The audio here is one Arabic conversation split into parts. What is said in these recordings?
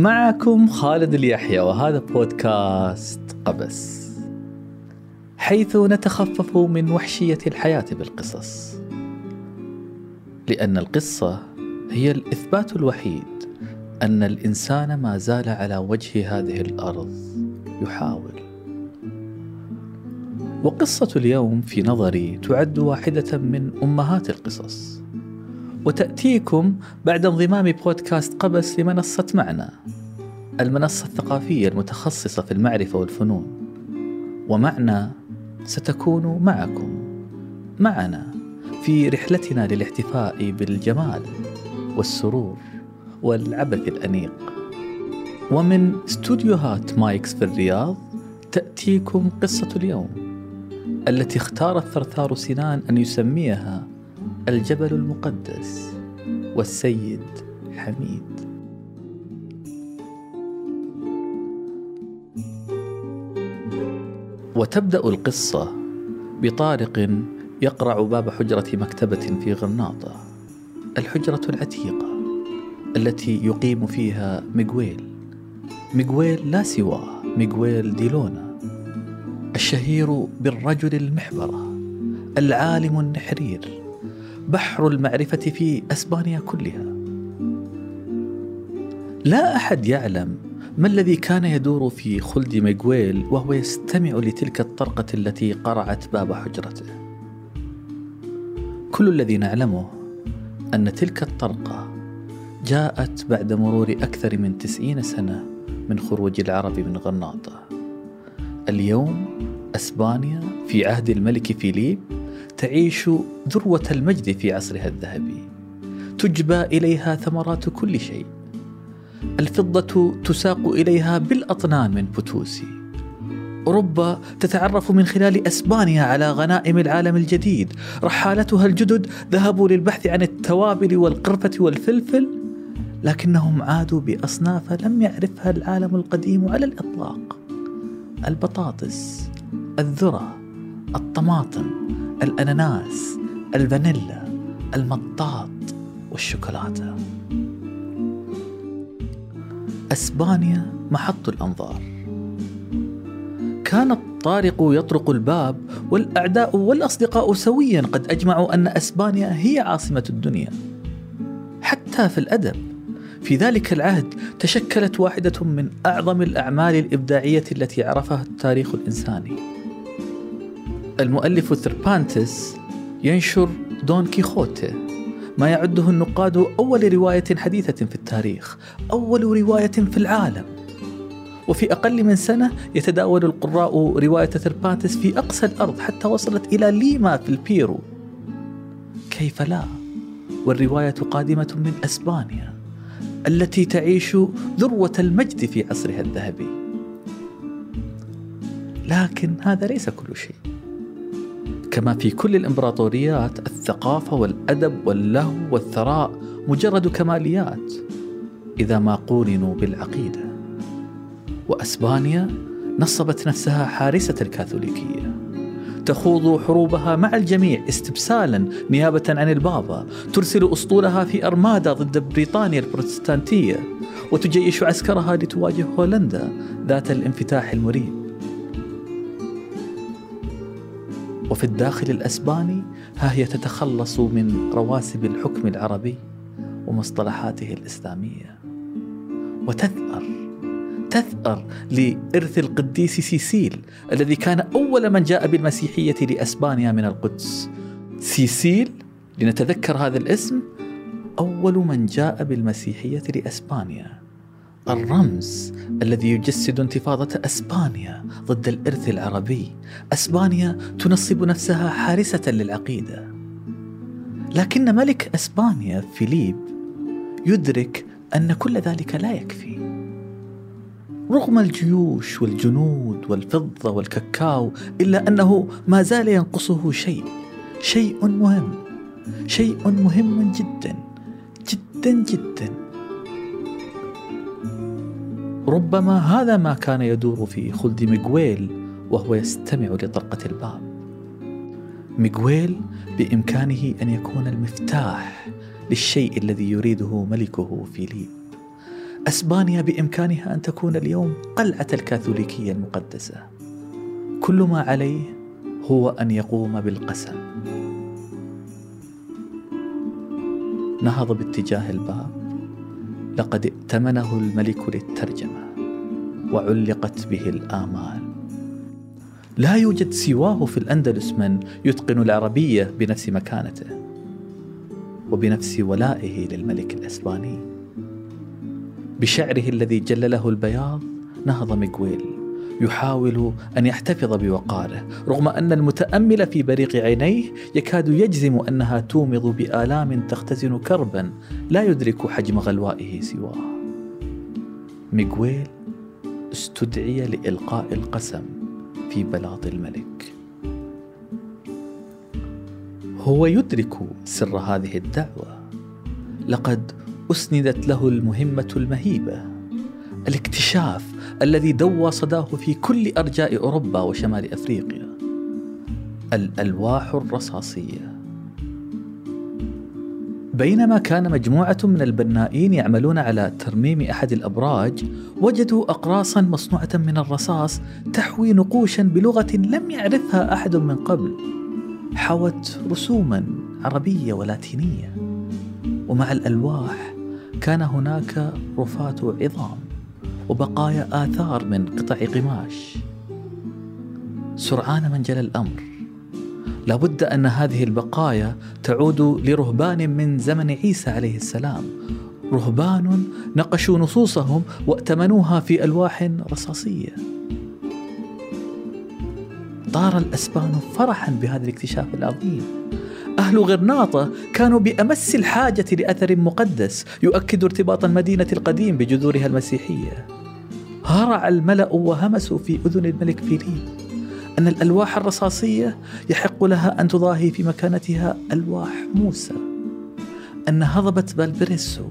معكم خالد اليحيى وهذا بودكاست قبس. حيث نتخفف من وحشية الحياة بالقصص. لأن القصة هي الإثبات الوحيد أن الإنسان ما زال على وجه هذه الأرض يحاول. وقصة اليوم في نظري تعد واحدة من أمهات القصص. وتأتيكم بعد انضمام بودكاست قبس لمنصة معنا المنصة الثقافية المتخصصة في المعرفة والفنون. ومعنا ستكون معكم. معنا في رحلتنا للاحتفاء بالجمال والسرور والعبث الأنيق. ومن استوديوهات مايكس في الرياض تأتيكم قصة اليوم التي اختار الثرثار سنان أن يسميها الجبل المقدس والسيد حميد. وتبدأ القصة بطارق يقرع باب حجرة مكتبة في غرناطه الحجرة العتيقة التي يقيم فيها ميغويل. ميغويل لا سواه ميغويل ديلونا الشهير بالرجل المحبرة العالم النحرير. بحر المعرفة في أسبانيا كلها لا أحد يعلم ما الذي كان يدور في خلد ميغويل وهو يستمع لتلك الطرقة التي قرعت باب حجرته؟ كل الذي نعلمه أن تلك الطرقة جاءت بعد مرور أكثر من تسعين سنة من خروج العرب من غرناطة اليوم أسبانيا في عهد الملك فيليب تعيش ذروة المجد في عصرها الذهبي. تجبى إليها ثمرات كل شيء. الفضة تساق إليها بالأطنان من بوتوسي أوروبا تتعرف من خلال أسبانيا على غنائم العالم الجديد. رحالتها الجدد ذهبوا للبحث عن التوابل والقرفة والفلفل لكنهم عادوا بأصناف لم يعرفها العالم القديم على الإطلاق. البطاطس الذرة الطماطم الأناناس الفانيلا المطاط والشوكولاتة. أسبانيا محط الأنظار. كان الطارق يطرق الباب والأعداء والأصدقاء سويا قد أجمعوا أن أسبانيا هي عاصمة الدنيا. حتى في الأدب في ذلك العهد تشكلت واحدة من أعظم الأعمال الإبداعية التي عرفها التاريخ الإنساني. المؤلف ثربانتس ينشر دون كيخوتي ما يعده النقاد أول رواية حديثة في التاريخ أول رواية في العالم. وفي أقل من سنة يتداول القراء رواية ثربانتس في أقصى الأرض حتى وصلت إلى ليما في البيرو. كيف لا؟ والرواية قادمة من أسبانيا التي تعيش ذروة المجد في عصرها الذهبي. لكن هذا ليس كل شيء. كما في كل الإمبراطوريات الثقافة والأدب واللهو والثراء مجرد كماليات إذا ما قورنوا بالعقيدة. وأسبانيا نصبت نفسها حارسة الكاثوليكية. تخوض حروبها مع الجميع استبسالا نيابة عن البابا. ترسل اسطولها في أرمادا ضد بريطانيا البروتستانتية. وتجيش عسكرها لتواجه هولندا ذات الانفتاح المريب. وفي الداخل الأسباني ها هي تتخلص من رواسب الحكم العربي ومصطلحاته الإسلامية. وتثأر تثأر لإرث القديس سيسيل الذي كان أول من جاء بالمسيحية لأسبانيا من القدس. سيسيل لنتذكر هذا الاسم أول من جاء بالمسيحية لأسبانيا. الرمز الذي يجسد انتفاضة أسبانيا ضد الإرث العربي، أسبانيا تنصب نفسها حارسة للعقيدة. لكن ملك أسبانيا فيليب يدرك أن كل ذلك لا يكفي. رغم الجيوش والجنود والفضة والكاكاو إلا أنه ما زال ينقصه شيء، شيء مهم، شيء مهم جدا. جدا جدا. ربما هذا ما كان يدور في خلد ميغويل وهو يستمع لطرقة الباب. ميغويل بإمكانه أن يكون المفتاح للشيء الذي يريده ملكه فيليب أسبانيا بإمكانها أن تكون اليوم قلعة الكاثوليكية المقدسة. كل ما عليه هو أن يقوم بالقسم. نهض باتجاه الباب. لقد ائتمنه الملك للترجمة وعلقت به الآمال. لا يوجد سواه في الأندلس من يتقن العربية بنفس مكانته وبنفس ولائه للملك الأسباني. بشعره الذي جلله البياض نهض ميغويل. يحاول أن يحتفظ بوقاره رغم أن المتأمل في بريق عينيه يكاد يجزم أنها تومض بآلام تختزن كربا لا يدرك حجم غلوائه سواه. ميغويل استدعي لإلقاء القسم في بلاط الملك. هو يدرك سر هذه الدعوة. لقد أسندت له المهمة المهيبة الاكتشاف الذي دوى صداه في كل أرجاء أوروبا وشمال أفريقيا. الألواح الرصاصية. بينما كان مجموعة من البنائين يعملون على ترميم أحد الأبراج وجدوا اقراصا مصنوعة من الرصاص تحوي نقوشا بلغة لم يعرفها أحد من قبل. حوت رسوما عربية ولاتينية. ومع الألواح كان هناك رفات عظام. وبقايا آثار من قطع قماش. سرعان من جل الأمر. لابد أن هذه البقايا تعود لرهبان من زمن عيسى عليه السلام. رهبان نقشوا نصوصهم وائتمنوها في ألواح رصاصية. طار الأسبان فرحا بهذا الاكتشاف العظيم. أهل غرناطة كانوا بأمس الحاجة لأثر مقدس يؤكد ارتباط المدينة القديم بجذورها المسيحية. هرع الملأ وهمسوا في أذن الملك فيليب. أن الألواح الرصاصية يحق لها أن تضاهي في مكانتها ألواح موسى. أن هضبة بالبريسو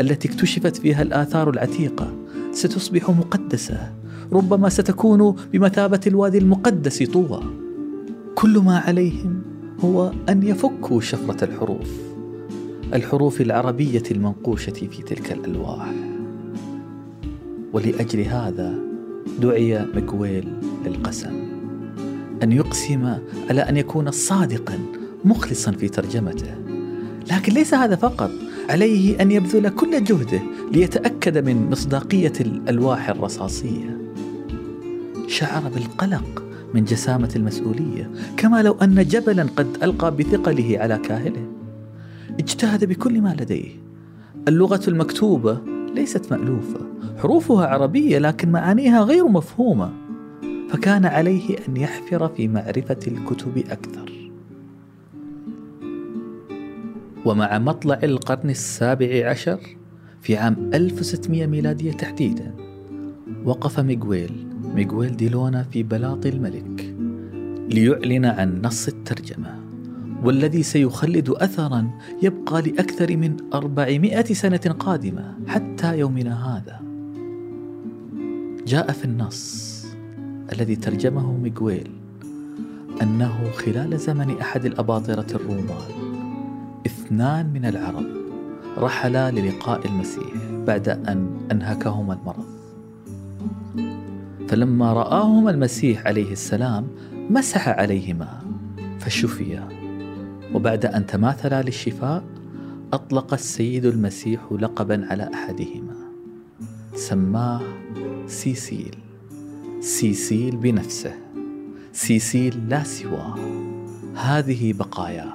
التي اكتشفت فيها الآثار العتيقة ستصبح مقدسة ربما ستكون بمثابة الوادي المقدس طوى. كل ما عليهم هو أن يفكوا شفرة الحروف الحروف العربية المنقوشة في تلك الألواح. ولأجل هذا دعي مكويل للقسم. أن يقسم على أن يكون صادقا مخلصا في ترجمته. لكن ليس هذا فقط. عليه أن يبذل كل جهده ليتأكد من مصداقية الألواح الرصاصية. شعر بالقلق من جسامة المسؤولية كما لو أن جبلا قد ألقى بثقله على كاهله. اجتهد بكل ما لديه. اللغة المكتوبة ليست مألوفة. حروفها عربية لكن معانيها غير مفهومة. فكان عليه أن يحفر في معرفة الكتب أكثر. ومع مطلع القرن السابع عشر في عام 1600 ميلادية تحديدا وقف ميغويل ميغويل ديلونا في بلاط الملك ليعلن عن نص الترجمة. والذي سيخلد أثرا يبقى لأكثر من أربعمائة سنة قادمة حتى يومنا هذا. جاء في النص الذي ترجمه ميغويل أنه خلال زمن أحد الأباطرة الرومان اثنان من العرب رحلا للقاء المسيح بعد أن أنهكهما المرض. فلما رآهما المسيح عليه السلام مسح عليهما فشفيا. وبعد أن تماثلا للشفاء أطلق السيد المسيح لقبا على أحدهما. سماه سيسيل. سيسيل بنفسه. سيسيل لا سواه. هذه بقاياه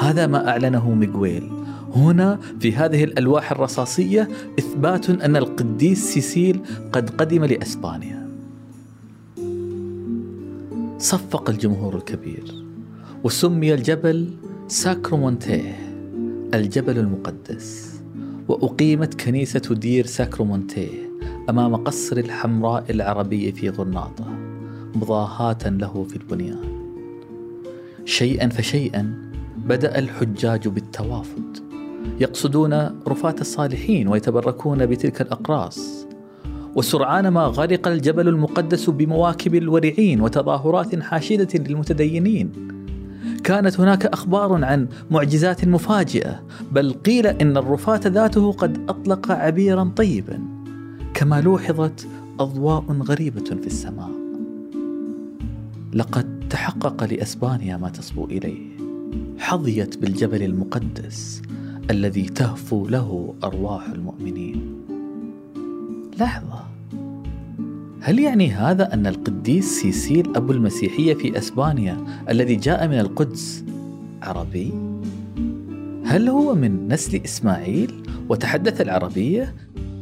هذا ما أعلنه ميغويل. هنا في هذه الألواح الرصاصية إثبات أن القديس سيسيل قد قدم لأسبانيا. صفق الجمهور الكبير. وسمي الجبل ساكرومونتيه الجبل المقدس. وأقيمت كنيسة دير ساكرومونتيه أمام قصر الحمراء العربي في غرناطة مضاهاة له في البنيان. شيئا فشيئا بدأ الحجاج بالتوافد. يقصدون رفاة الصالحين ويتبركون بتلك الأقراص. وسرعان ما غرق الجبل المقدس بمواكب الورعين وتظاهرات حاشدة للمتدينين. كانت هناك أخبار عن معجزات مفاجئة بل قيل إن الرفاة ذاته قد أطلق عبيرا طيبا كما لوحظت أضواء غريبة في السماء. لقد تحقق لأسبانيا ما تصبو إليه. حظيت بالجبل المقدس الذي تهفو له أرواح المؤمنين. لحظة. هل يعني هذا أن القديس سيسيل أبو المسيحية في أسبانيا الذي جاء من القدس عربي؟ هل هو من نسل إسماعيل وتحدث العربية؟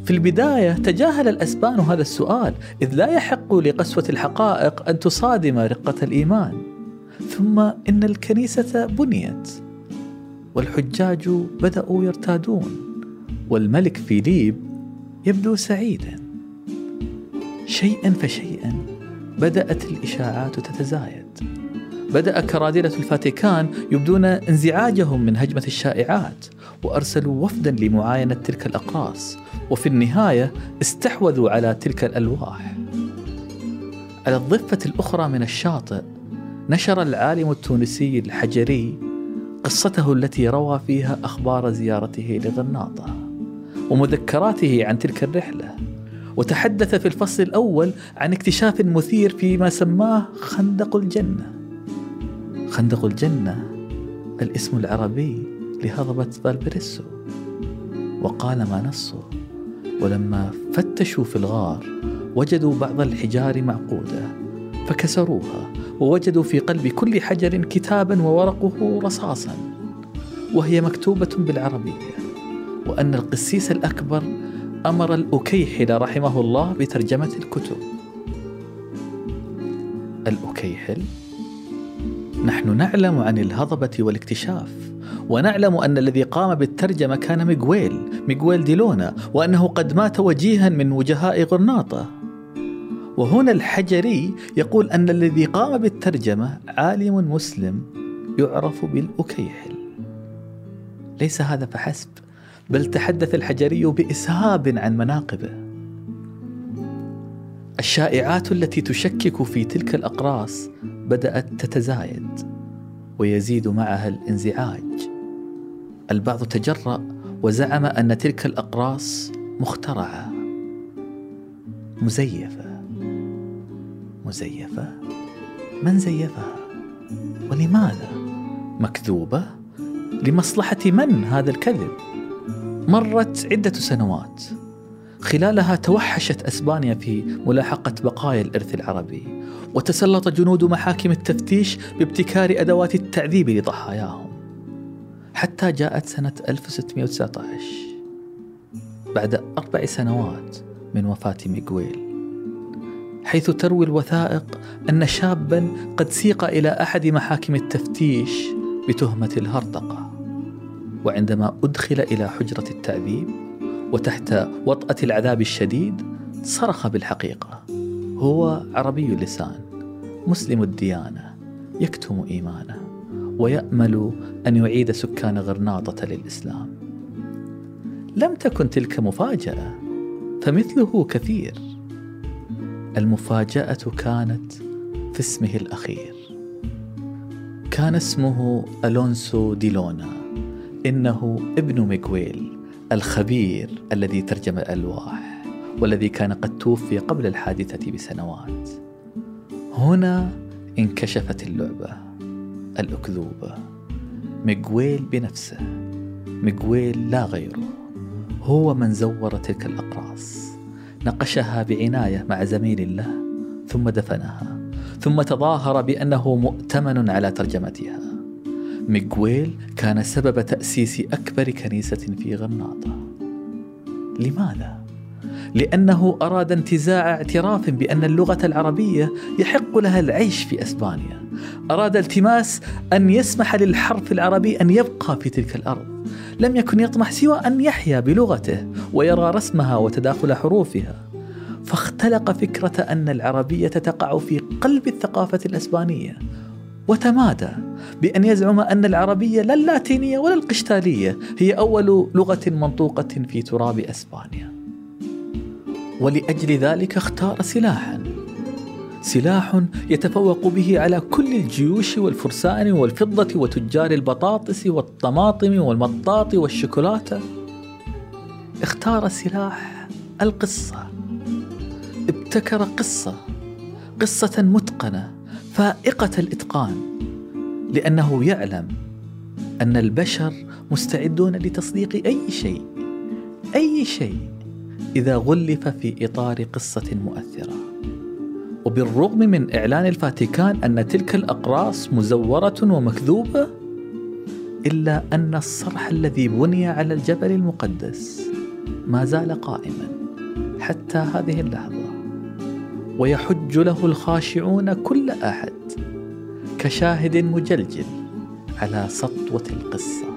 في البداية تجاهل الأسبان هذا السؤال إذ لا يحق لقسوة الحقائق أن تصادم رقة الإيمان ثم إن الكنيسة بنيت والحجاج بدأوا يرتادون والملك فيليب يبدو سعيدا شيئا فشيئا بدأت الإشاعات تتزايد. بدأ كرادلة الفاتيكان يبدون انزعاجهم من هجمة الشائعات وأرسلوا وفدا لمعاينة تلك الأقراص وفي النهاية استحوذوا على تلك الألواح. على الضفة الأخرى من الشاطئ نشر العالم التونسي الحجري قصته التي روى فيها أخبار زيارته لغرناطة ومذكراته عن تلك الرحلة. وتحدث في الفصل الأول عن اكتشاف مثير فيما سماه خندق الجنة. خندق الجنة الاسم العربي لهضبة فالبريسو. وقال ما نصه ولما فتشوا في الغار وجدوا بعض الحجار معقودة فكسروها ووجدوا في قلب كل حجر كتابا وورقه رصاصا. وهي مكتوبة بالعربية وأن القسيس الأكبر أمر الأكيحل رحمه الله بترجمة الكتب. الأكيحل نحن نعلم عن الهضبة والاكتشاف ونعلم أن الذي قام بالترجمة كان ميغويل ميغويل ديلونا وأنه قد مات وجيها من وجهاء غرناطة. وهنا الحجري يقول أن الذي قام بالترجمة عالم مسلم يعرف بالأكيحل. ليس هذا فحسب. بل تحدث الحجري بإسهاب عن مناقبه الشائعات التي تشكك في تلك الأقراص بدأت تتزايد ويزيد معها الانزعاج البعض تجرأ وزعم أن تلك الأقراص مخترعة مزيفة مزيفة؟ من زيفها؟ ولماذا؟ مكذوبة؟ لمصلحة من هذا الكذب؟ مرت عدة سنوات. خلالها توحشت أسبانيا في ملاحقة بقايا الإرث العربي وتسلط جنود محاكم التفتيش بابتكار أدوات التعذيب لضحاياهم. حتى جاءت سنة 1619 بعد أربع سنوات من وفاة ميغويل حيث تروي الوثائق أن شابا قد سيق إلى أحد محاكم التفتيش بتهمة الهرطقة. وعندما أدخل إلى حجرة التعذيب وتحت وطأة العذاب الشديد صرخ بالحقيقة. هو عربي اللسان مسلم الديانة يكتم إيمانه ويأمل أن يعيد سكان غرناطة للإسلام. لم تكن تلك مفاجأة فمثله كثير. المفاجأة كانت في اسمه الأخير. كان اسمه ألونسو ديلونا إنه ابن ميغويل الخبير الذي ترجم الألواح والذي كان قد توفي قبل الحادثة بسنوات. هنا انكشفت اللعبة الأكذوبة. ميغويل بنفسه ميغويل لا غيره. هو من زور تلك الأقراص. نقشها بعناية مع زميل له ثم دفنها ثم تظاهر بأنه مؤتمن على ترجمتها. ميغويل كان سبب تأسيس أكبر كنيسة في غرناطة لماذا؟ لأنه أراد انتزاع اعتراف بأن اللغة العربية يحق لها العيش في أسبانيا. أراد التماس أن يسمح للحرف العربي أن يبقى في تلك الأرض. لم يكن يطمح سوى أن يحيا بلغته ويرى رسمها وتداخل حروفها. فاختلق فكرة أن العربية تقع في قلب الثقافة الأسبانية. وتمادى. بأن يزعم أن العربية لا اللاتينية ولا القشتالية هي أول لغة منطوقة في تراب أسبانيا. ولأجل ذلك اختار سلاحا. سلاح يتفوق به على كل الجيوش والفرسان والفضة وتجار البطاطس والطماطم والمطاط والشوكولاتة. اختار سلاح القصة. ابتكر قصة قصة متقنة فائقة الإتقان. لأنه يعلم أن البشر مستعدون لتصديق أي شيء أي شيء إذا غلف في إطار قصة مؤثرة. وبالرغم من إعلان الفاتيكان أن تلك الأقراص مزورة ومكذوبة إلا أن الصرح الذي بني على الجبل المقدس ما زال قائما حتى هذه اللحظة. ويحج له الخاشعون كل أحد. كشاهد مجلجل على سطوة القصة.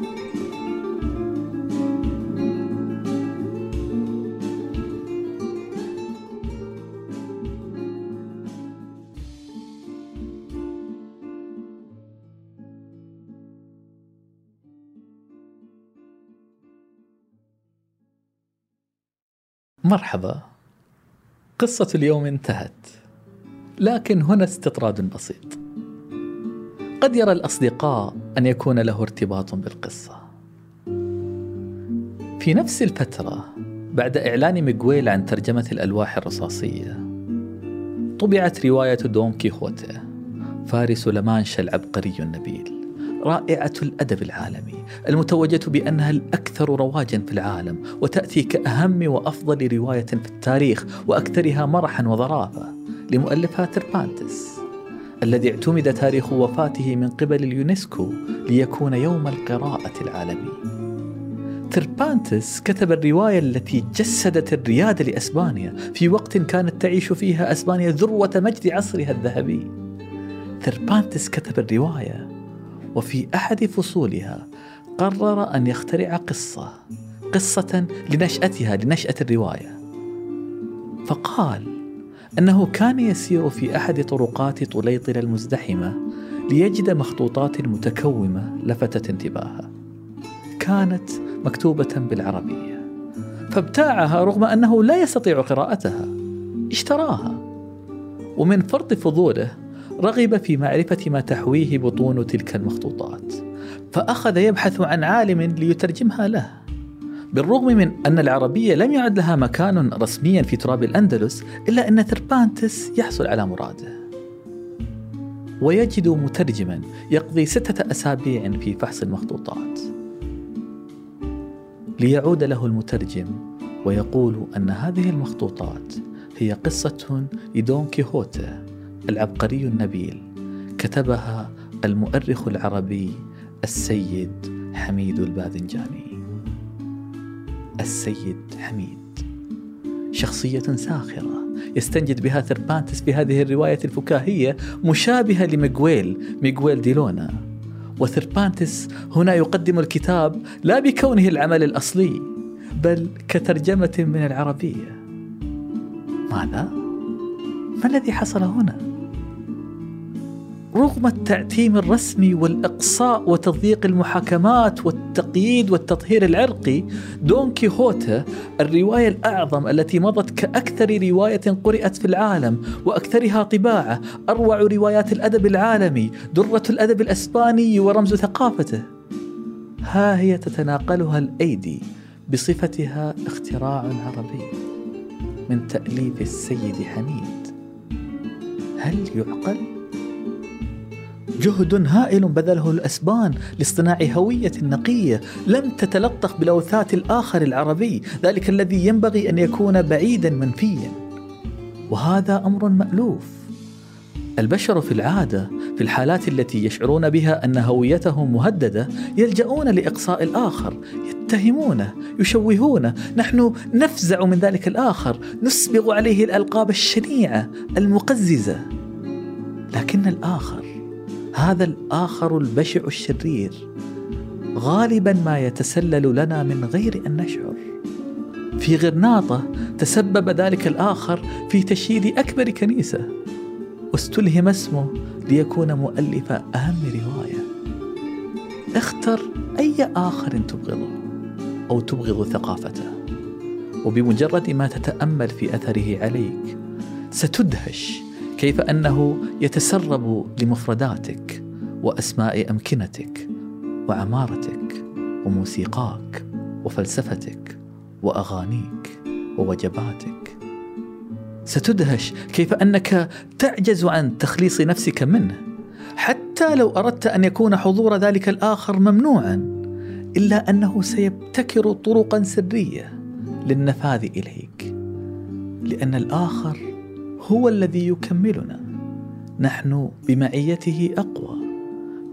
مرحبا. قصة اليوم انتهت لكن هنا استطراد بسيط. قد يرى الأصدقاء أن يكون له ارتباط بالقصة. في نفس الفترة بعد إعلان ميغويل عن ترجمة الألواح الرصاصية طبعت رواية دون كيخوتي فارس لمانشا العبقري النبيل رائعة الأدب العالمي المتوجة بأنها الأكثر رواجا في العالم وتأتي كأهم وأفضل رواية في التاريخ وأكثرها مرحا وظرافة لمؤلفها ثربانتس. الذي اعتمد تاريخ وفاته من قبل اليونسكو ليكون يوم القراءة العالمي. ثربانتس كتب الرواية التي جسدت الريادة لأسبانيا في وقت كانت تعيش فيها أسبانيا ذروة مجد عصرها الذهبي. ثربانتس كتب الرواية وفي أحد فصولها قرر أن يخترع قصة قصة لنشأتها لنشأة الرواية. فقال أنه كان يسير في أحد طرقات طليطله المزدحمة ليجد مخطوطات متكومة لفتت انتباهه. كانت مكتوبة بالعربية. فابتاعها رغم أنه لا يستطيع قراءتها. اشتراها. ومن فرط فضوله رغب في معرفة ما تحويه بطون تلك المخطوطات. فأخذ يبحث عن عالم ليترجمها له. بالرغم من أن العربية لم يعد لها مكان رسميا في تراب الأندلس إلا أن ثربانتس يحصل على مراده. ويجد مترجما يقضي ستة أسابيع في فحص المخطوطات. ليعود له المترجم ويقول أن هذه المخطوطات هي قصة لدون كيهوتي العبقري النبيل كتبها المؤرخ العربي السيد حميد الباذنجاني. السيد حميد شخصية ساخرة يستنجد بها ثربانتس في هذه الرواية الفكاهية مشابهة لميغويل ميغويل ديلونا وثربانتس هنا يقدم الكتاب لا بكونه العمل الأصلي بل كترجمة من العربية ماذا؟ ما الذي حصل هنا؟ رغم التعتيم الرسمي والإقصاء وتضييق المحاكمات والتقييد والتطهير العرقي دون كيهوتا الرواية الأعظم التي مضت كأكثر رواية قرأت في العالم وأكثرها طباعة أروع روايات الأدب العالمي درة الأدب الأسباني ورمز ثقافته ها هي تتناقلها الأيدي بصفتها اختراع عربي من تأليف السيد حميد هل يعقل؟ جهد هائل بذله الأسبان لاصطناع هوية نقيه لم تتلطخ بلوثات الآخر العربي، ذلك الذي ينبغي أن يكون بعيدا منفيا. وهذا أمر مألوف. البشر في العادة في الحالات التي يشعرون بها أن هويتهم مهددة يلجؤون لإقصاء الآخر، يتهمونه، يشوهونه، نحن نفزع من ذلك الآخر، نسبغ عليه الألقاب الشنيعة المقززة. لكن الآخر هذا الآخر البشع الشرير. غالبا ما يتسلل لنا من غير أن نشعر. في غرناطة تسبب ذلك الآخر في تشييد أكبر كنيسة. واستلهم اسمه ليكون مؤلف أهم رواية. اختر أي آخر تبغضه أو تبغض ثقافته. وبمجرد ما تتأمل في أثره عليك ستدهش. كيف أنه يتسرب لمفرداتك وأسماء أمكنتك وعمارتك وموسيقاك وفلسفتك وأغانيك ووجباتك. ستدهش كيف أنك تعجز عن تخليص نفسك منه حتى لو أردت أن يكون حضور ذلك الآخر ممنوعا إلا أنه سيبتكر طرقا سرية للنفاذ إليك. لأن الآخر هو الذي يكملنا. نحن بمعيته أقوى.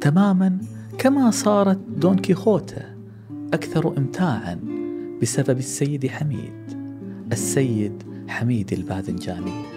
تماما كما صارت دون كيخوته أكثر امتاعا بسبب السيد حميد السيد حميد الباذنجاني.